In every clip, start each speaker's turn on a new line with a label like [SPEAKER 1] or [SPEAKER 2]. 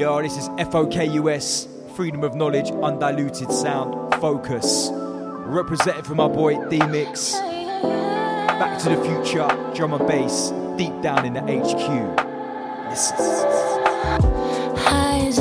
[SPEAKER 1] Yo, oh, this is FOKUS, Freedom of Knowledge, Undiluted Sound, Focus. Represented for my boy D Mix. Back to the future, drum and bass, deep down in the HQ. Listen.
[SPEAKER 2] Highs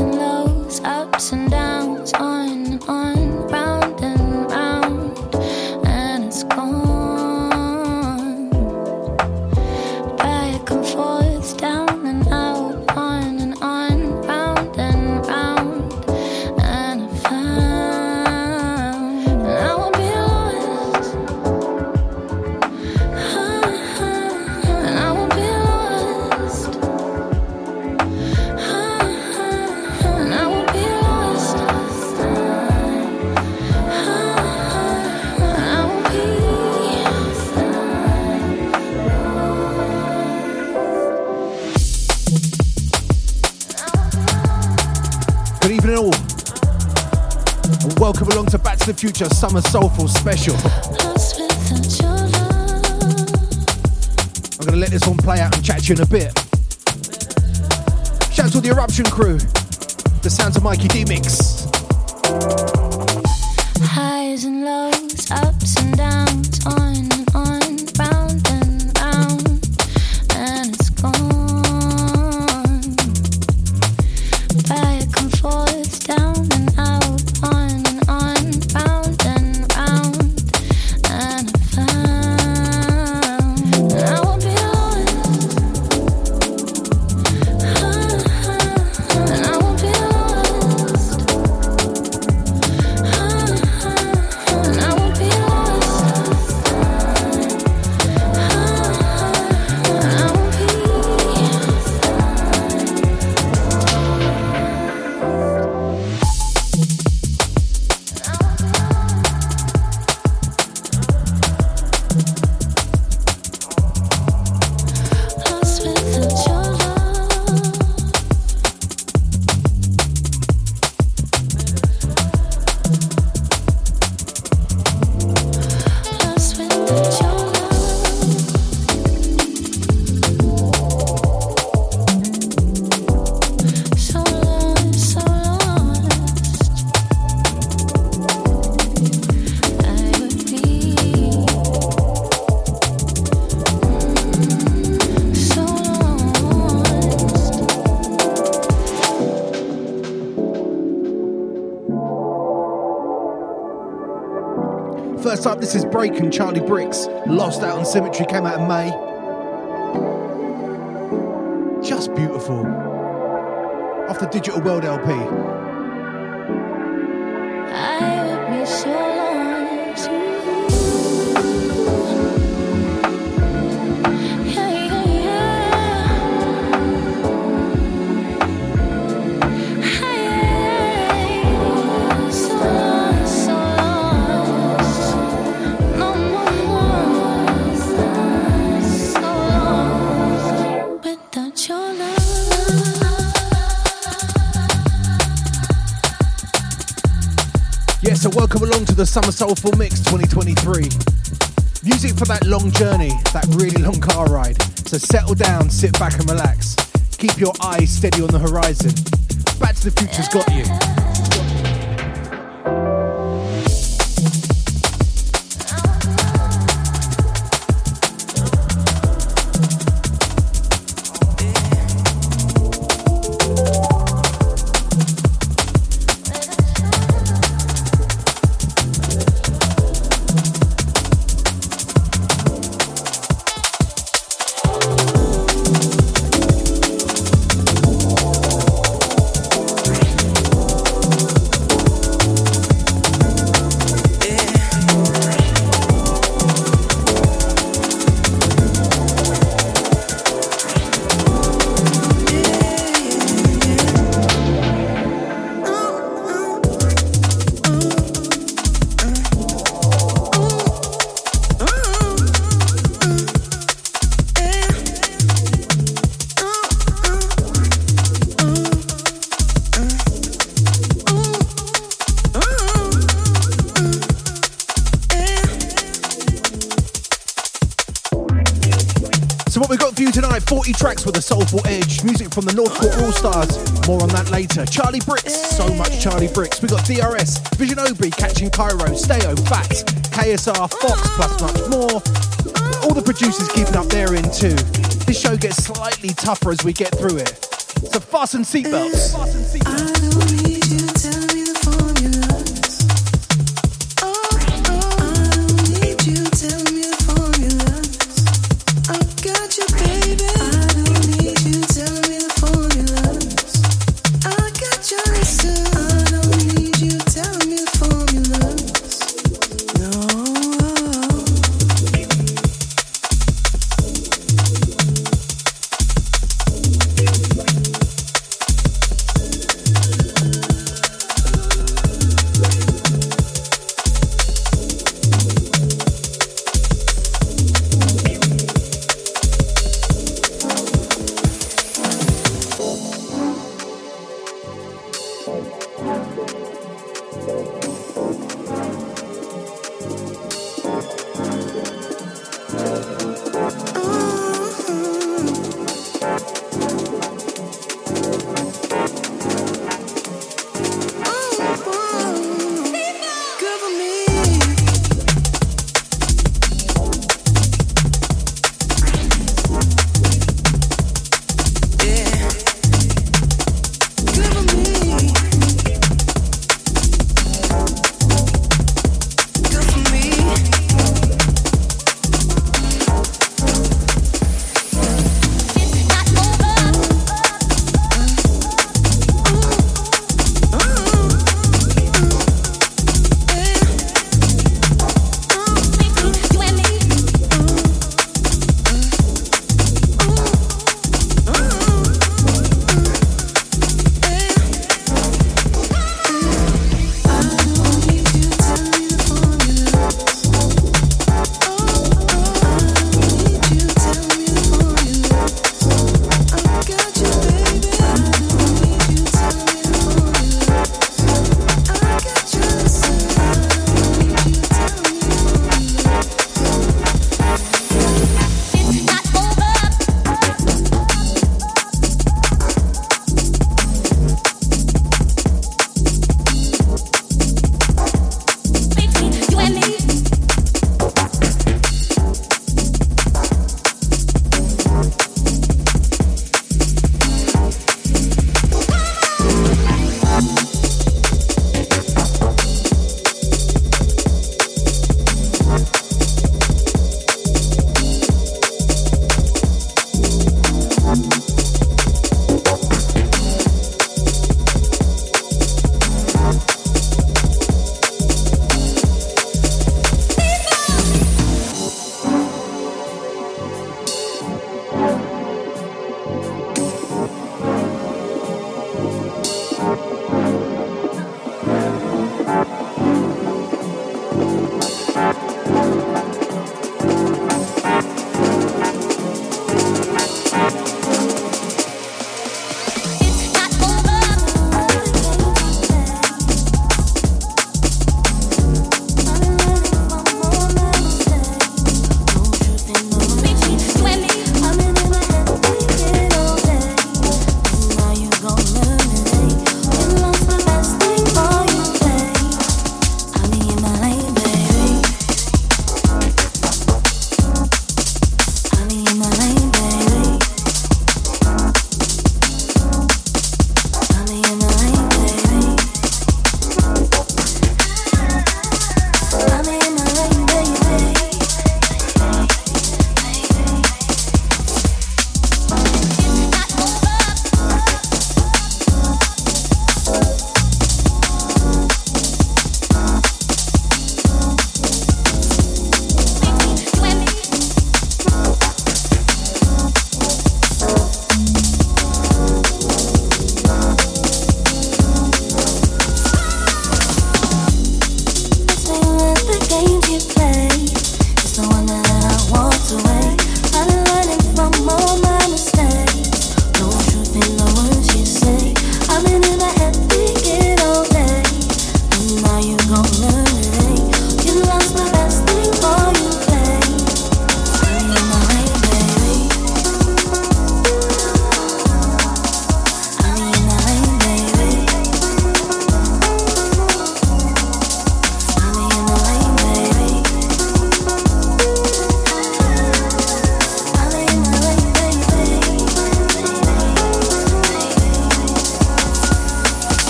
[SPEAKER 3] the Future Summer Soulful Special. I'm to let this one play out and chat to you in a bit. Shout out to the Eruption crew, the sounds of Mikey D Mix.
[SPEAKER 2] Highs and lows, ups
[SPEAKER 3] this is Break and Charli Brix. Lost Out on Symmetry came out in May. Just beautiful. Off the Digital World LP. The Summer Soulful Mix 2023. Music for that long journey, that really long car ride. So settle down, sit back and relax. Keep your eyes steady on the horizon. Back to the Future's got you.
[SPEAKER 4] Charli Brix, so much Charli Brix. We got DRS, Vision Obi, Catching Cairo, Steo, Fats, KSR, Fox, plus much more. All the producers keeping up their end too. This show gets slightly tougher as we get through it. So fasten seatbelts. Fasten seatbelts.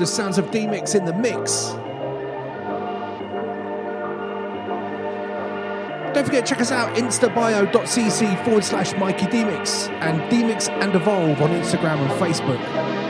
[SPEAKER 4] The sounds of D-Mix in the mix. Don't forget, to check us out, instabio.cc forward slash Mikey D-Mix and D-Mix and Evolve on Instagram and Facebook.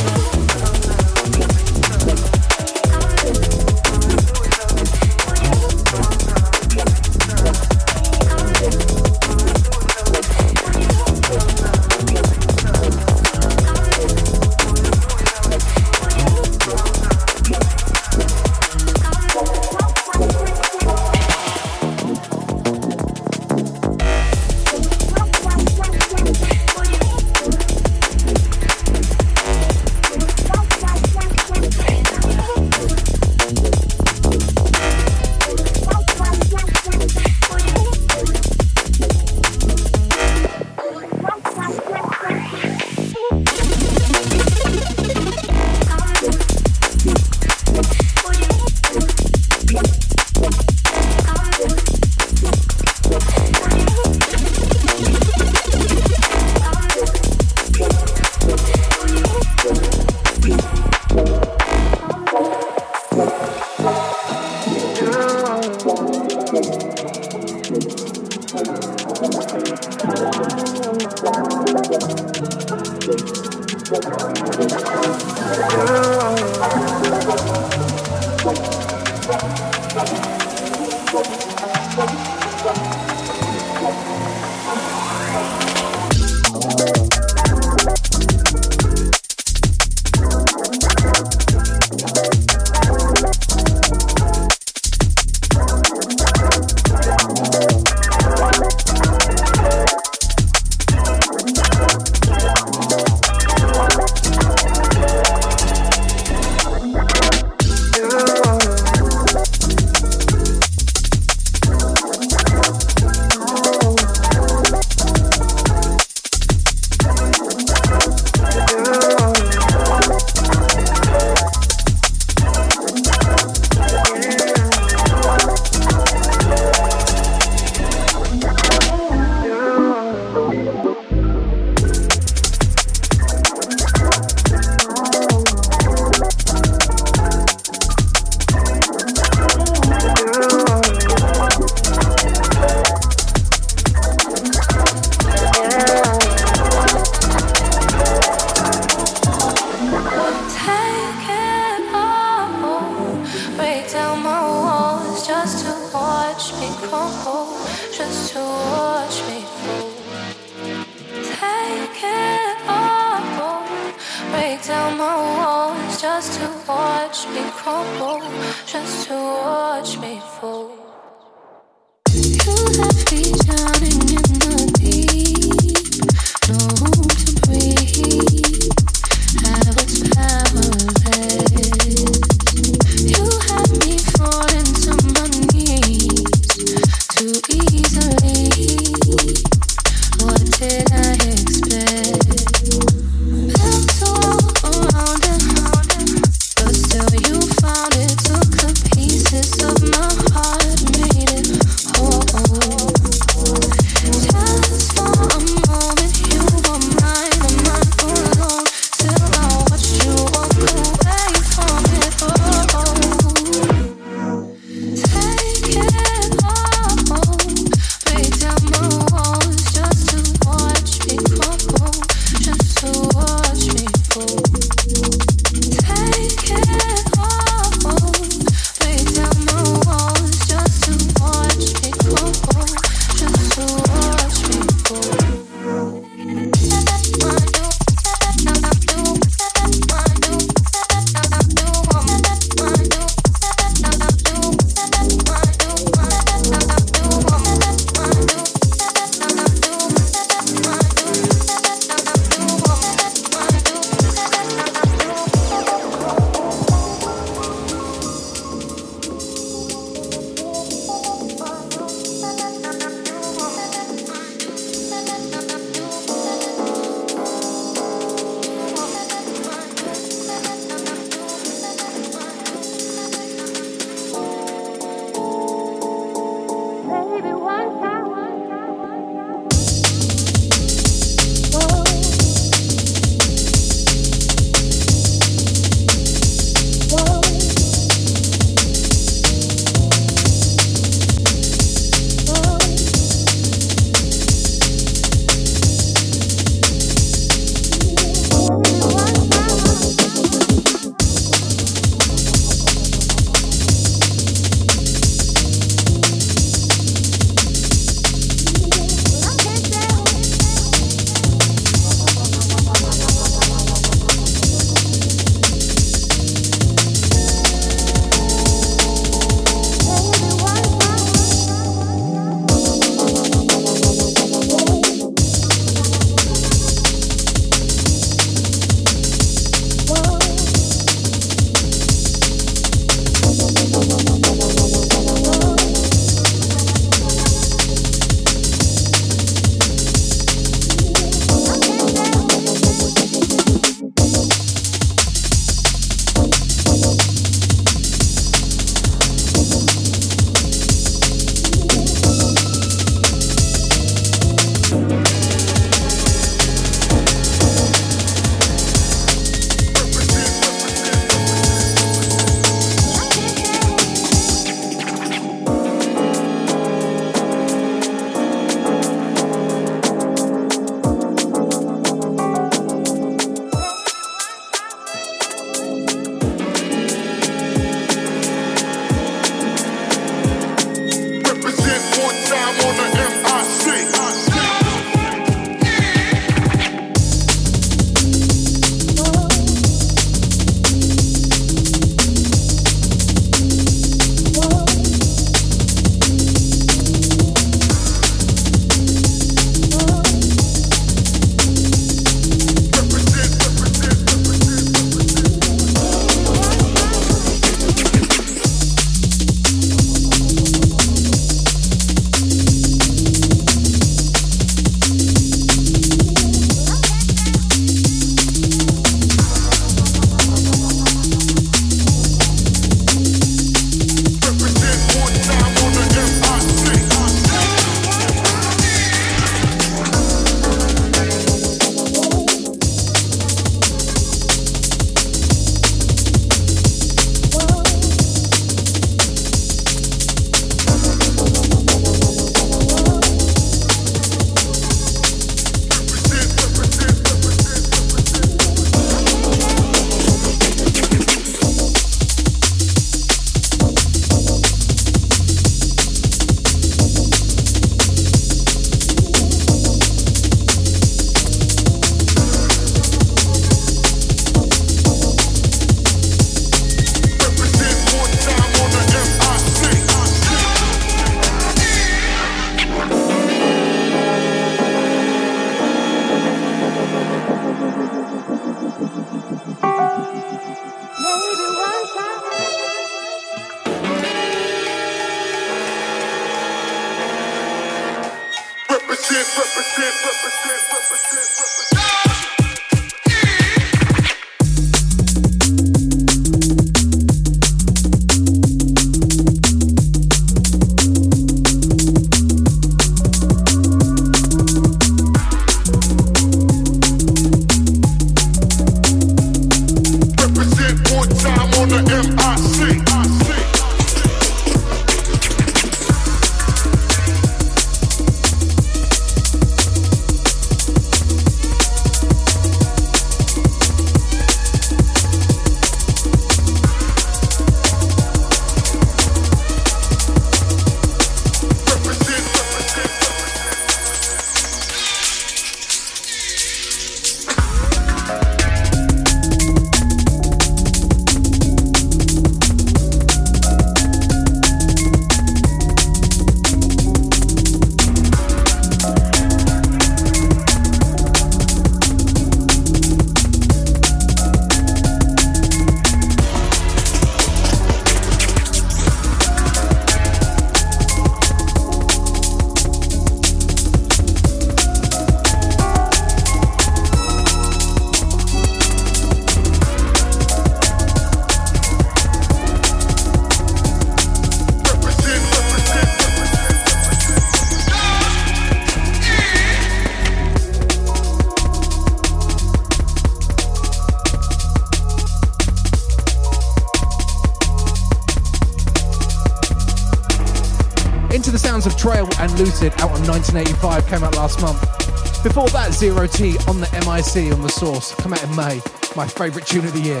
[SPEAKER 3] 1985, came out last month. Before that, Zero T on the MIC on the Source, come out in May. My favourite tune of the year.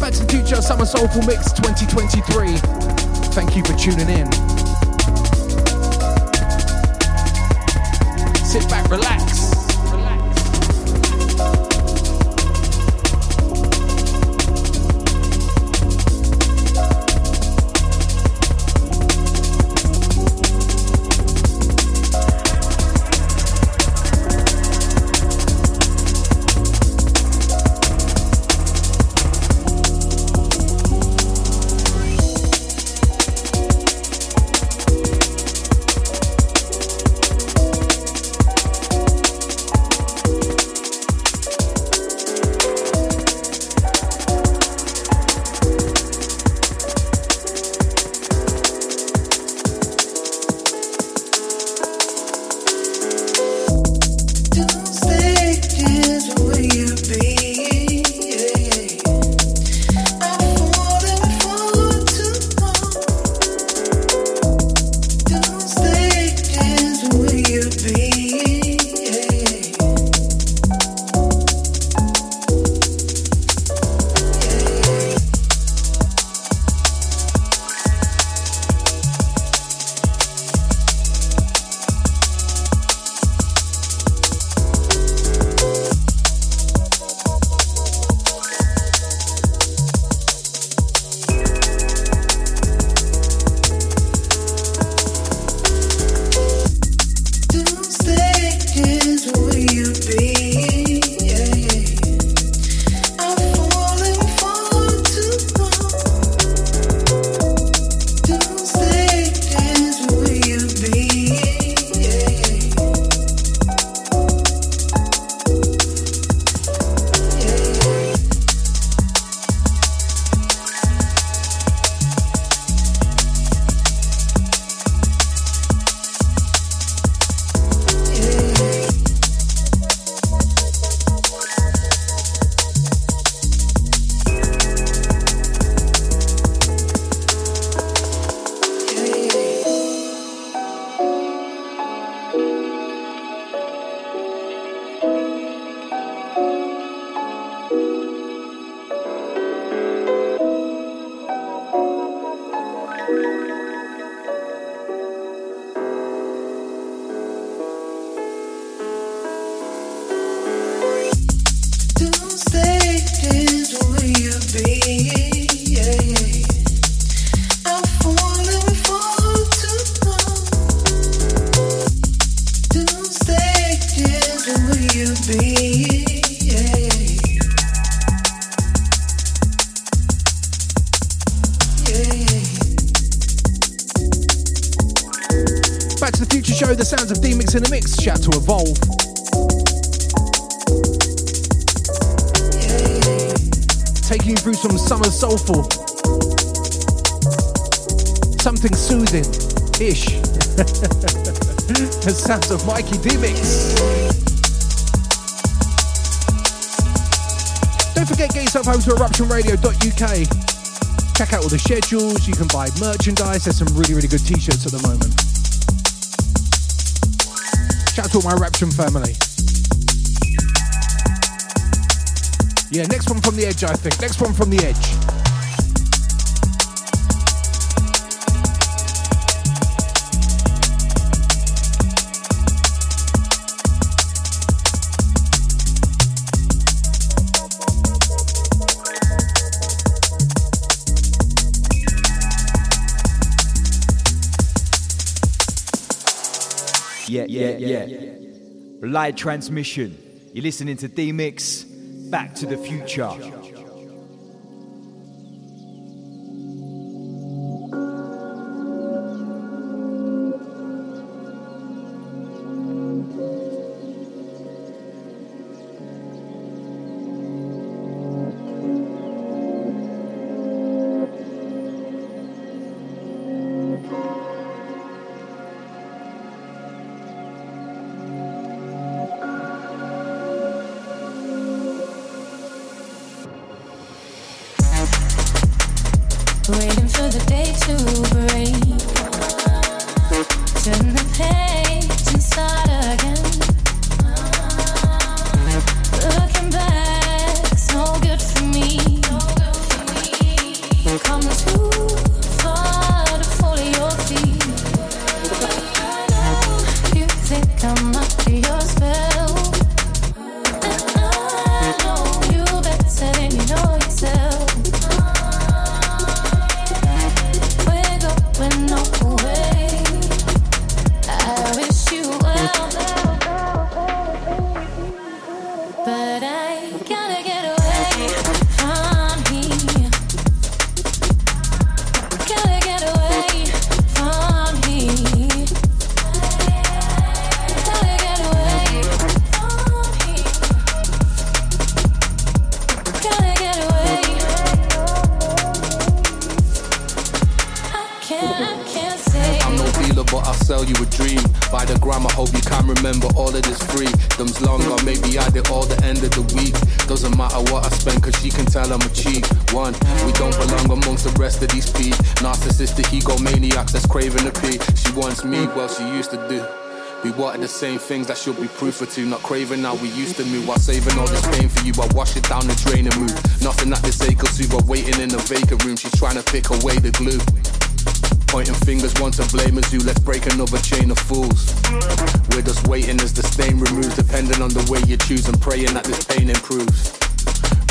[SPEAKER 3] Back to Future Summer Soulful Mix 2023. Thank you for tuning in. Sit back, relax. eruptionradio.uk. Check out all the schedules. You can buy merchandise. There's some really, really good t shirts at the moment. Shout out to all my Eruption family. Yeah, next one from the edge, I think. Next one from the edge.
[SPEAKER 1] Yeah, yeah. Live transmission. You're listening to D Mix, Back to the Future.
[SPEAKER 2] Same things that should be proof for two. Not craving now we used to move while saving all this pain for you. I wash it down the drain and move. Nothing that this will soothe. While waiting in a vacant room, she's trying to pick away the glue. Pointing fingers, one to blame as you. Let's break another chain of fools. We're just waiting as the stain removes, depending on the way you choose and praying that this pain improves.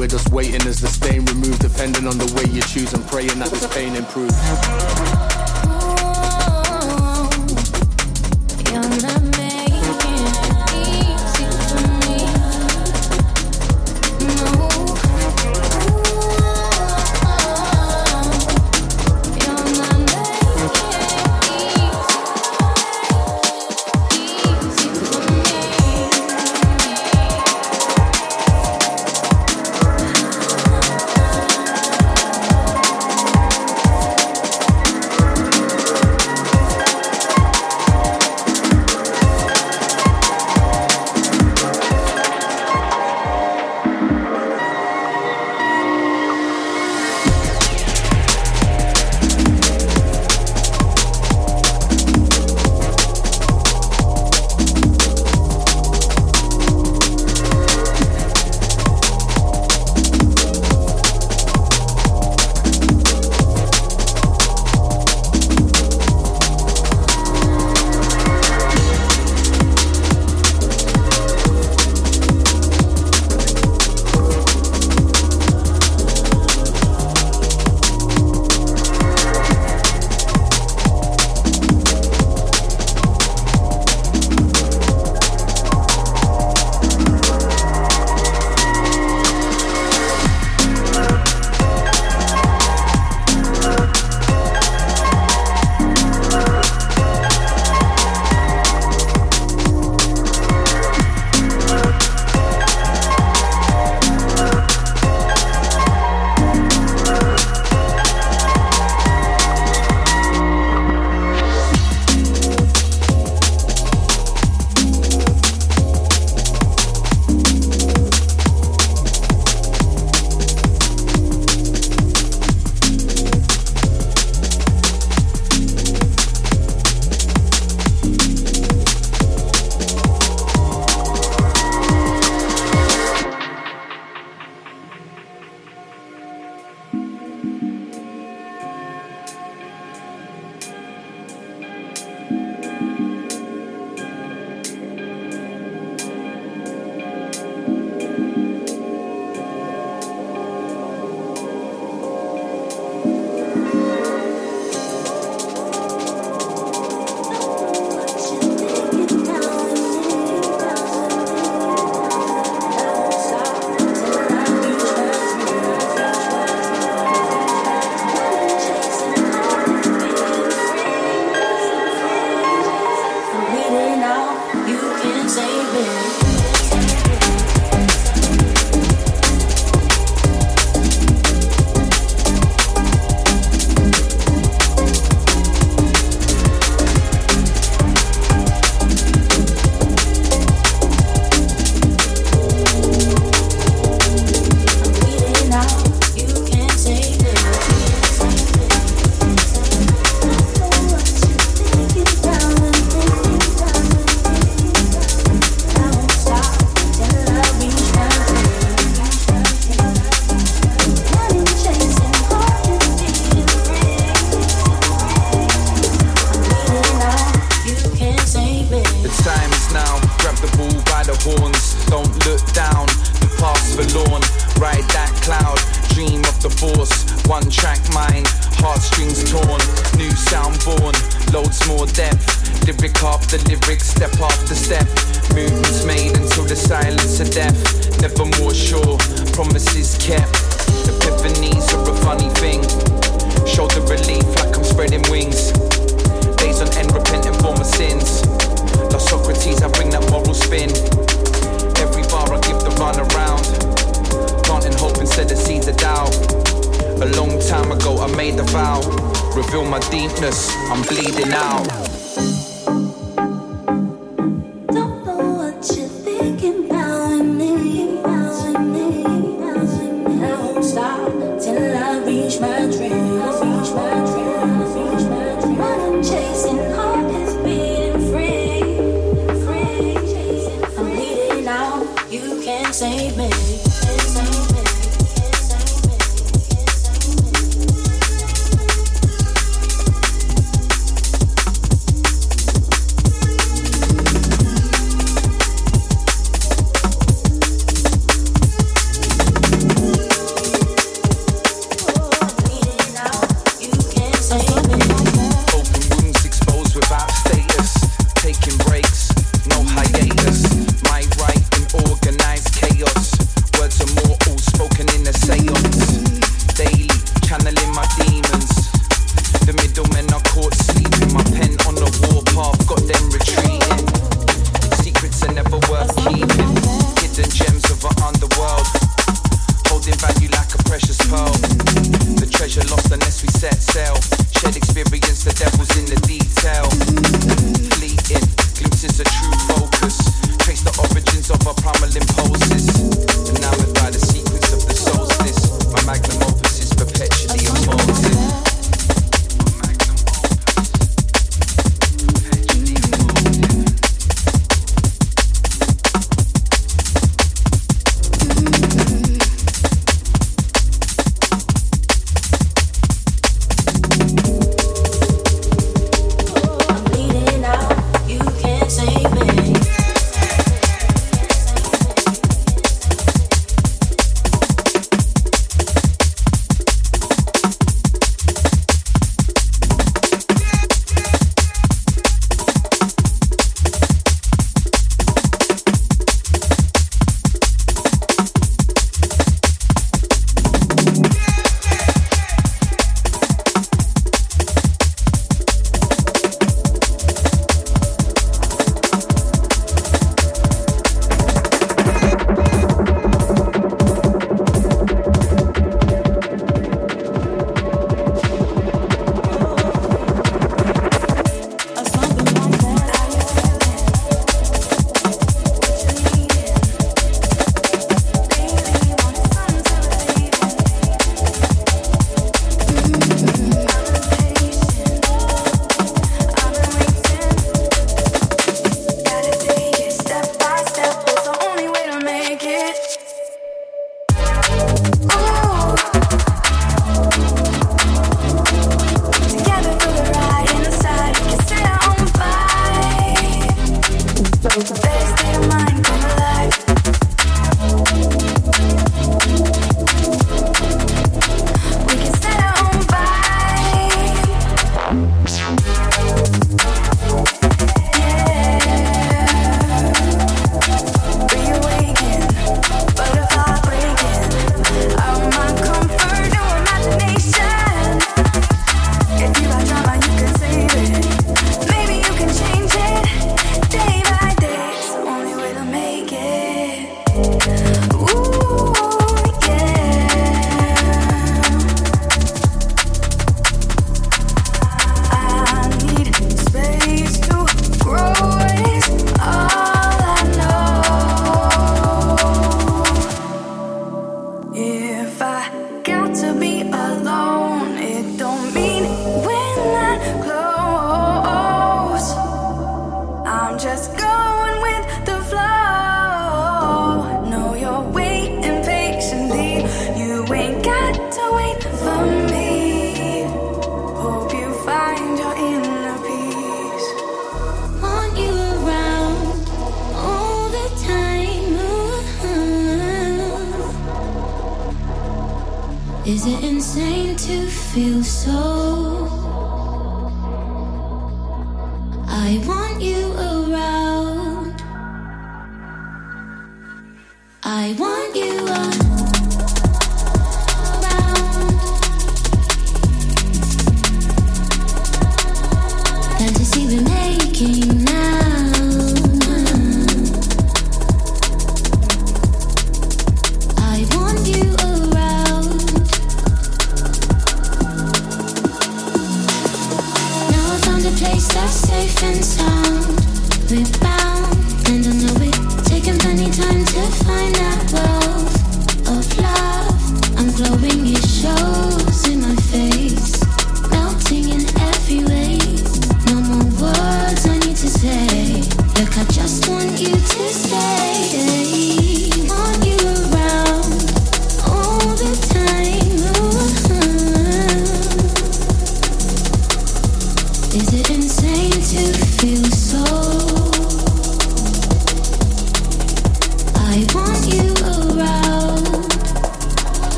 [SPEAKER 2] We're just waiting as the stain removes, depending on the way you choose and praying that this pain improves. till I reach my dream. I Reach my dream. I Reach my dream. What I'm chasing.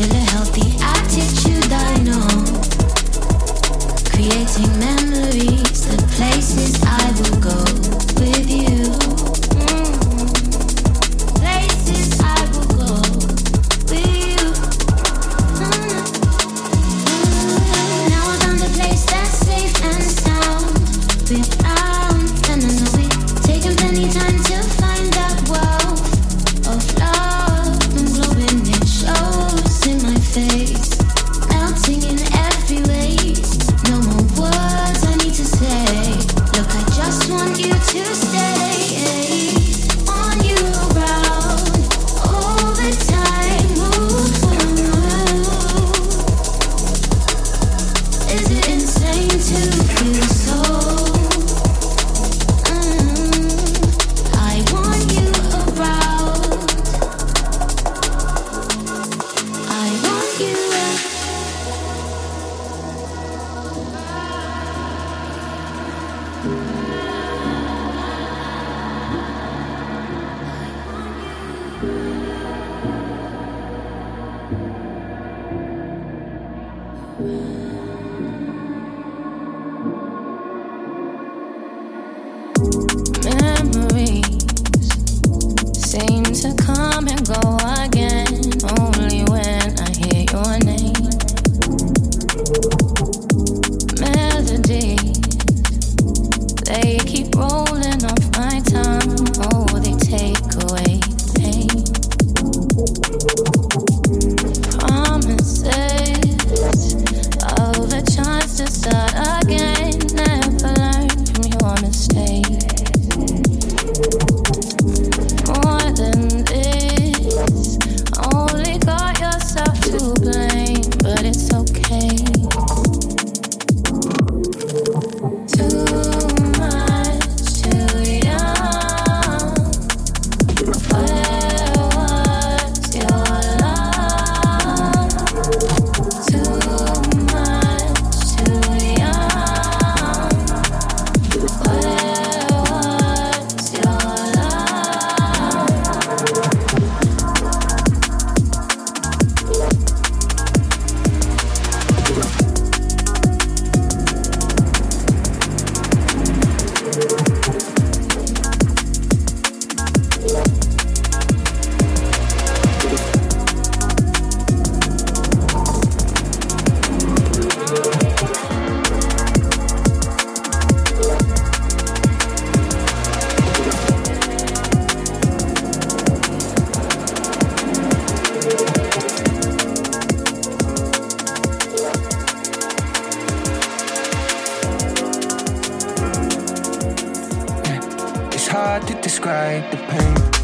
[SPEAKER 2] Still a healthy attitude, to
[SPEAKER 5] describe the pain.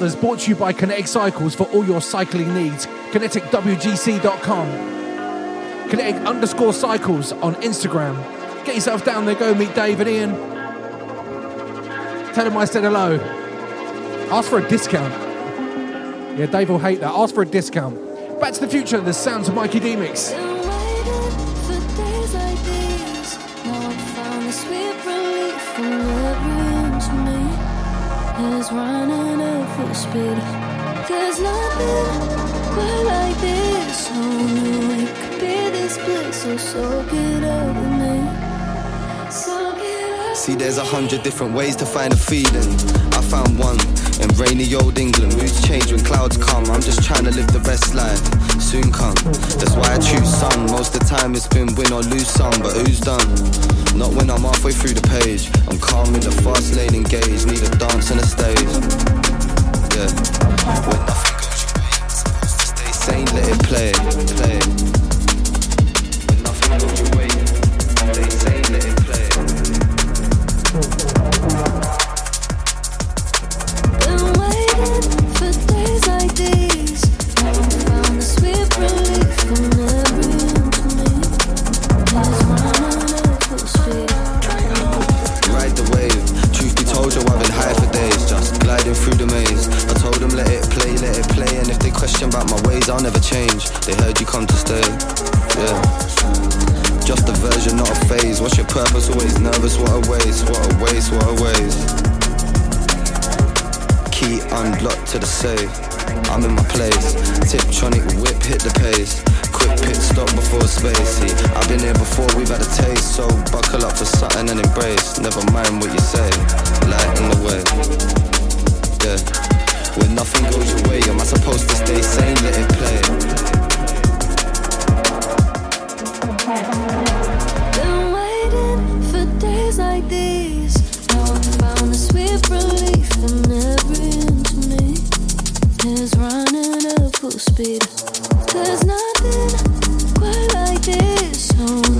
[SPEAKER 3] Others, brought to you by Kinetic Cycles for all your cycling needs. KineticWGC.com. Kinetic underscore cycles on Instagram. Get yourself down there, go meet Dave and Ian. Tell them I said hello. Ask for a discount. Yeah, Dave will hate that. Ask for a discount. Back to the future, the sounds of Mikey D Mix.
[SPEAKER 2] Speed. There's nothing quite like this. Only could be this bliss. So soak it up me.
[SPEAKER 6] See, there's a hundred different ways to find a feeling. I found one in rainy old England. Moods change when clouds come. I'm just trying to live the best life. Soon come. That's why I choose sun. Most of the time it's been win or lose some, but who's done? Not when I'm halfway through the page. I'm calm in the fast lane engaged. Need a dance and a stage. When nothing goes your way, stay sane. Let it play. Play.
[SPEAKER 2] To
[SPEAKER 6] the safe. I'm in my place. Tiptronic whip, hit the pace. Quick pit stop before space. See, I've been here before, we've had a taste. So buckle up for something and embrace. Never mind what you say. Light in the way. Yeah. When nothing goes your way, am I supposed to stay sane? Let it play.
[SPEAKER 2] Been waiting for days like these. Now I found the sweet relief from every me. Is running at full speed. There's nothing quite like this. Only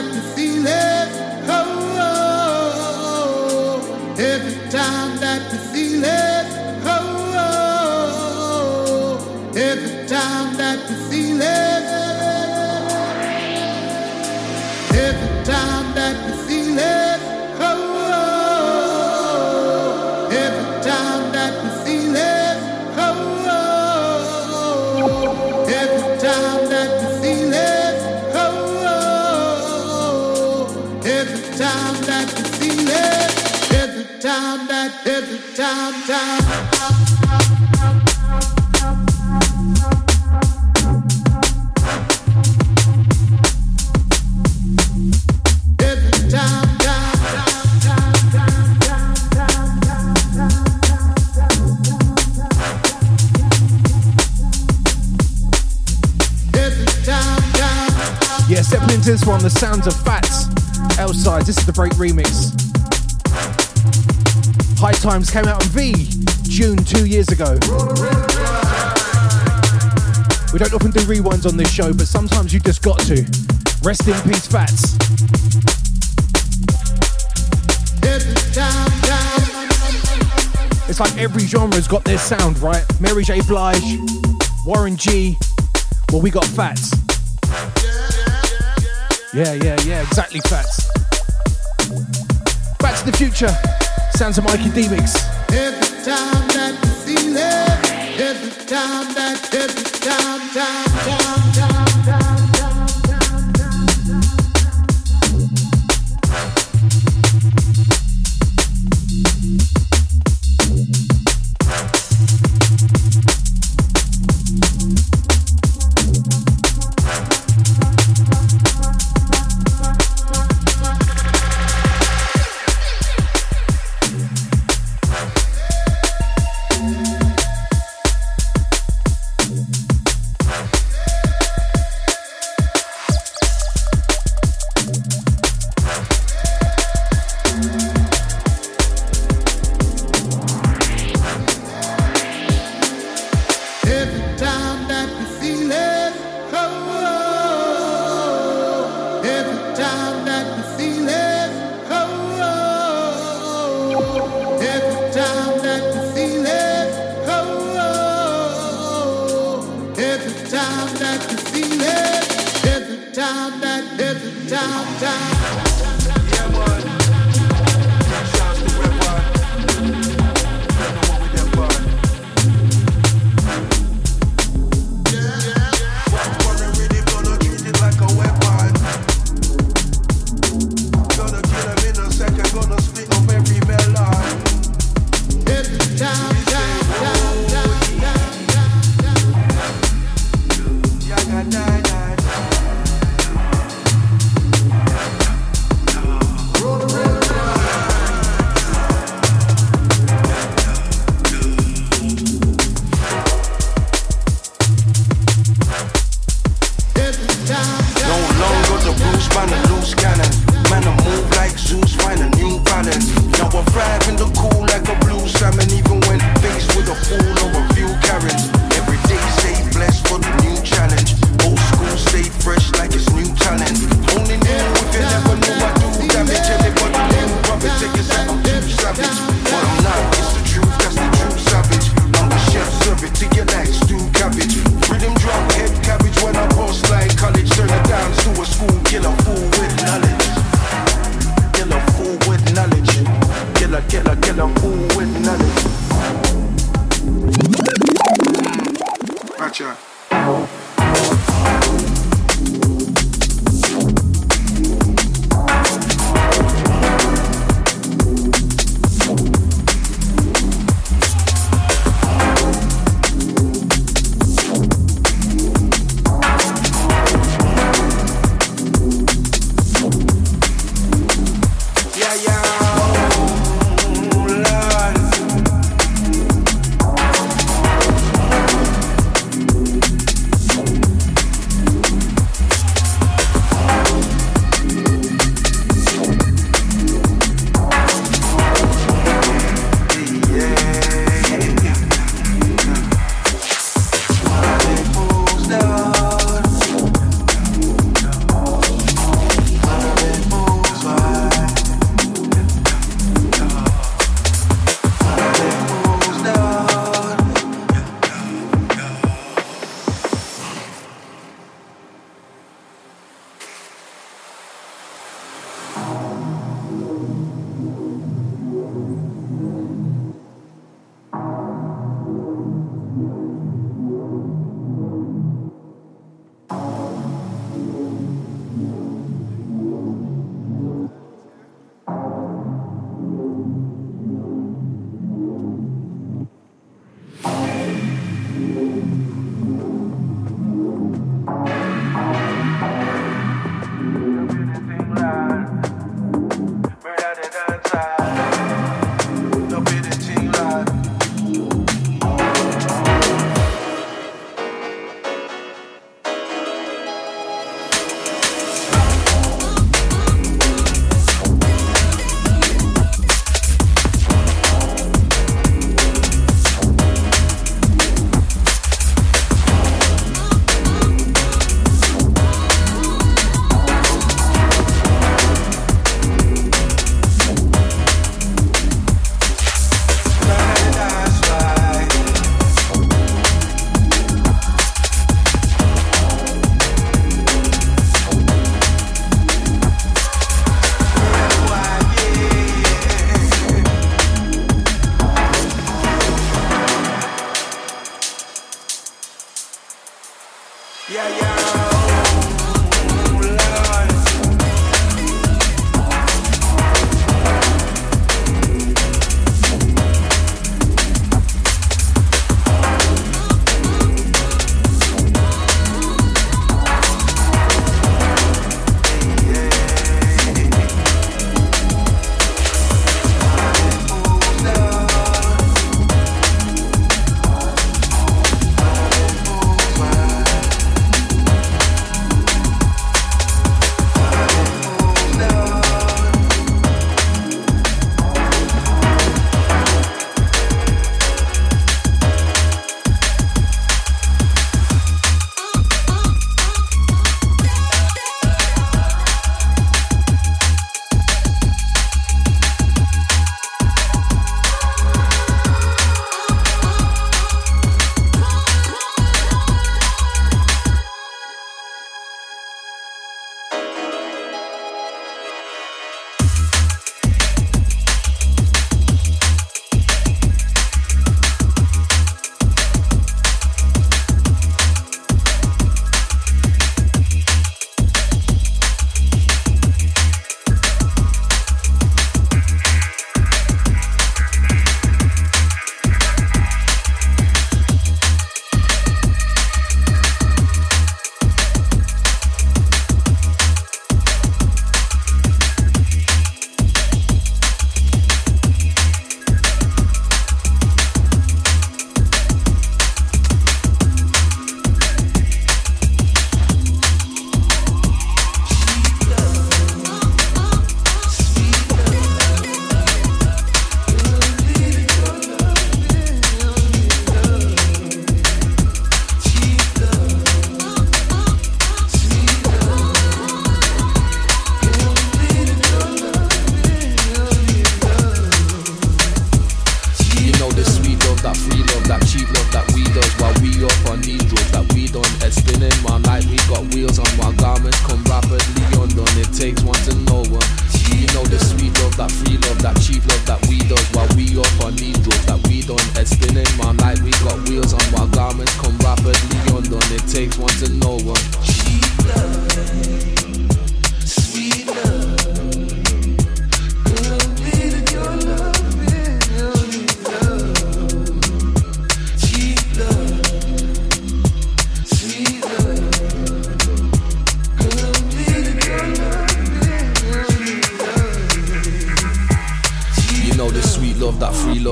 [SPEAKER 2] to defeat.
[SPEAKER 3] Remix. High Times came out on V June two years ago. We don't often do rewinds on this show, but sometimes you just got to. Rest in peace, Fats. It's like every genre's got their sound, right? Mary J. Blige, Warren G. Well, we got Fats. Yeah, yeah, yeah, exactly, Fats Back to the future. Sounds of Mikey D Mix. Every time that you feel it, every time that, every time, time, time.
[SPEAKER 7] time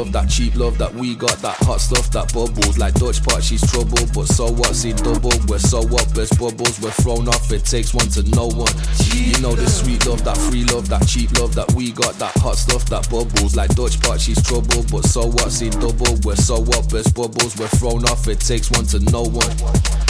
[SPEAKER 8] love, that cheap love that we got, that hot stuff, that bubbles. Like Dutch pot, she's trouble, but so what? See double, we're so up, there's bubbles, we're thrown off. It takes one to know one. You know the sweet love, that free love, that cheap love that we got, that hot stuff, that bubbles. Like Dutch pot, she's trouble, but so what? See double, we're so up, there's bubbles, we're thrown off. It takes one to know one.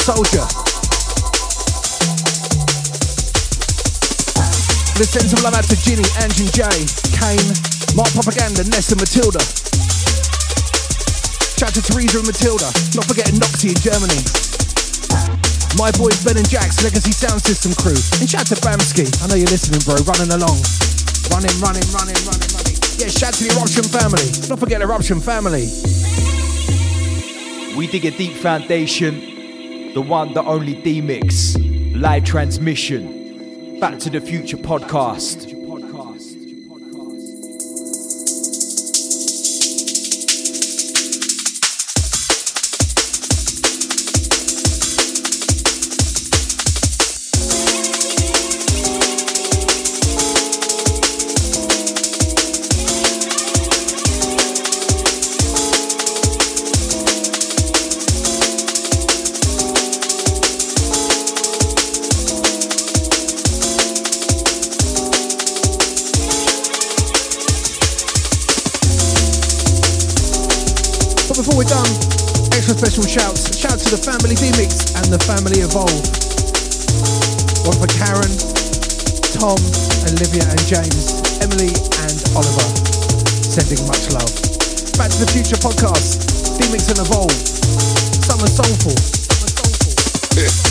[SPEAKER 3] Soldier. Let's send some love out to Ginny, Ange and Jay, Kane, Mark Propaganda, Ness and Matilda. Shout to Teresa and Matilda. Not forgetting Noxie in Germany. My boys Ben and Jack's Legacy Sound System crew. And shout to Bamski. I know you're listening, bro. Running along. Running, running, running, running, running. Yeah, shout to the Eruption family. Not forget Eruption family.
[SPEAKER 1] We dig a deep foundation, the one, the only D-Mix, live transmission, Back to the Future podcast.
[SPEAKER 3] Evolve. One for Karen, Tom, Olivia and James, Emily and Oliver. Sending much love. Back to the Future podcast. D-Mix and Evolve. Summer Soulful. Summer Soulful.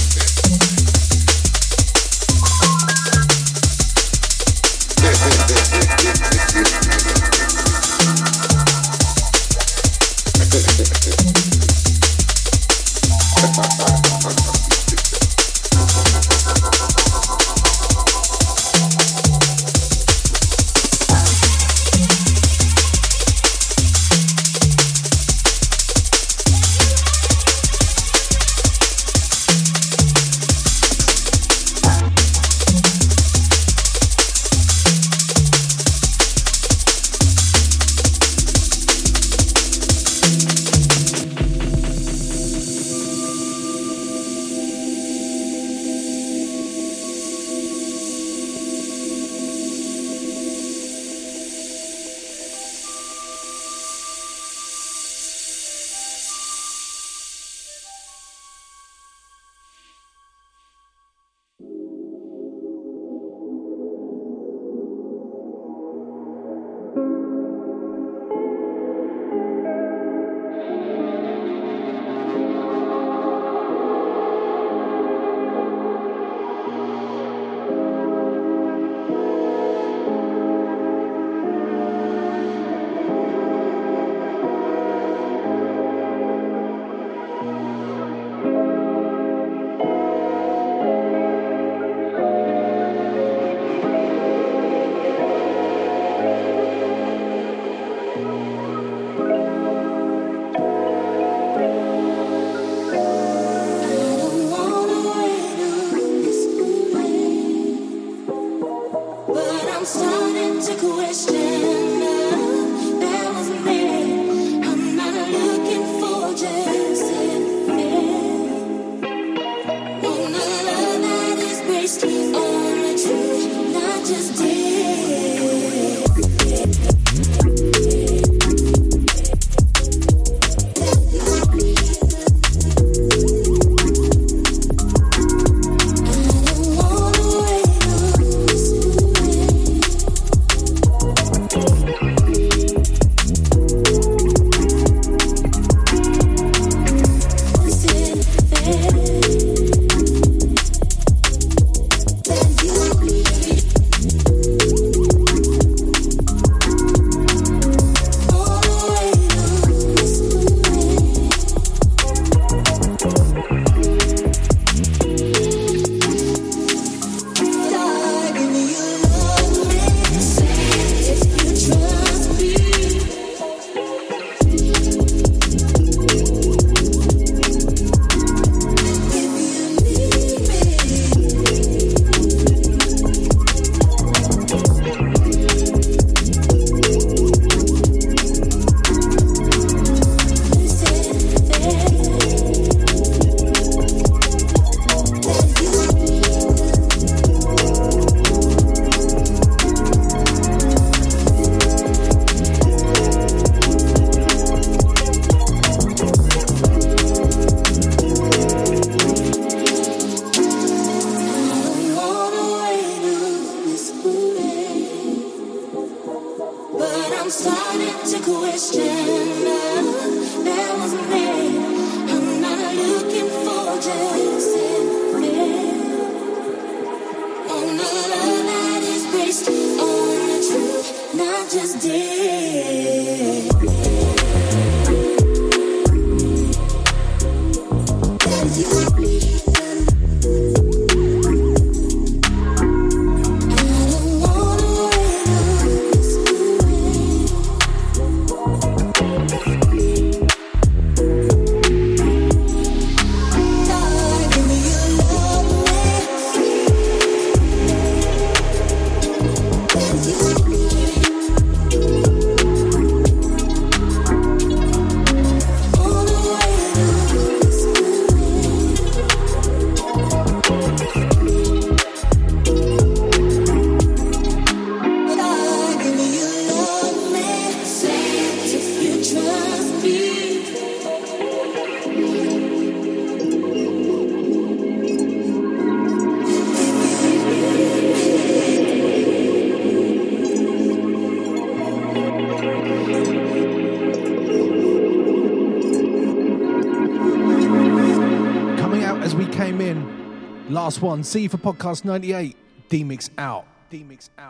[SPEAKER 3] Last one. C for podcast 98. D-Mix out. D-Mix out. Out. D-Mix out.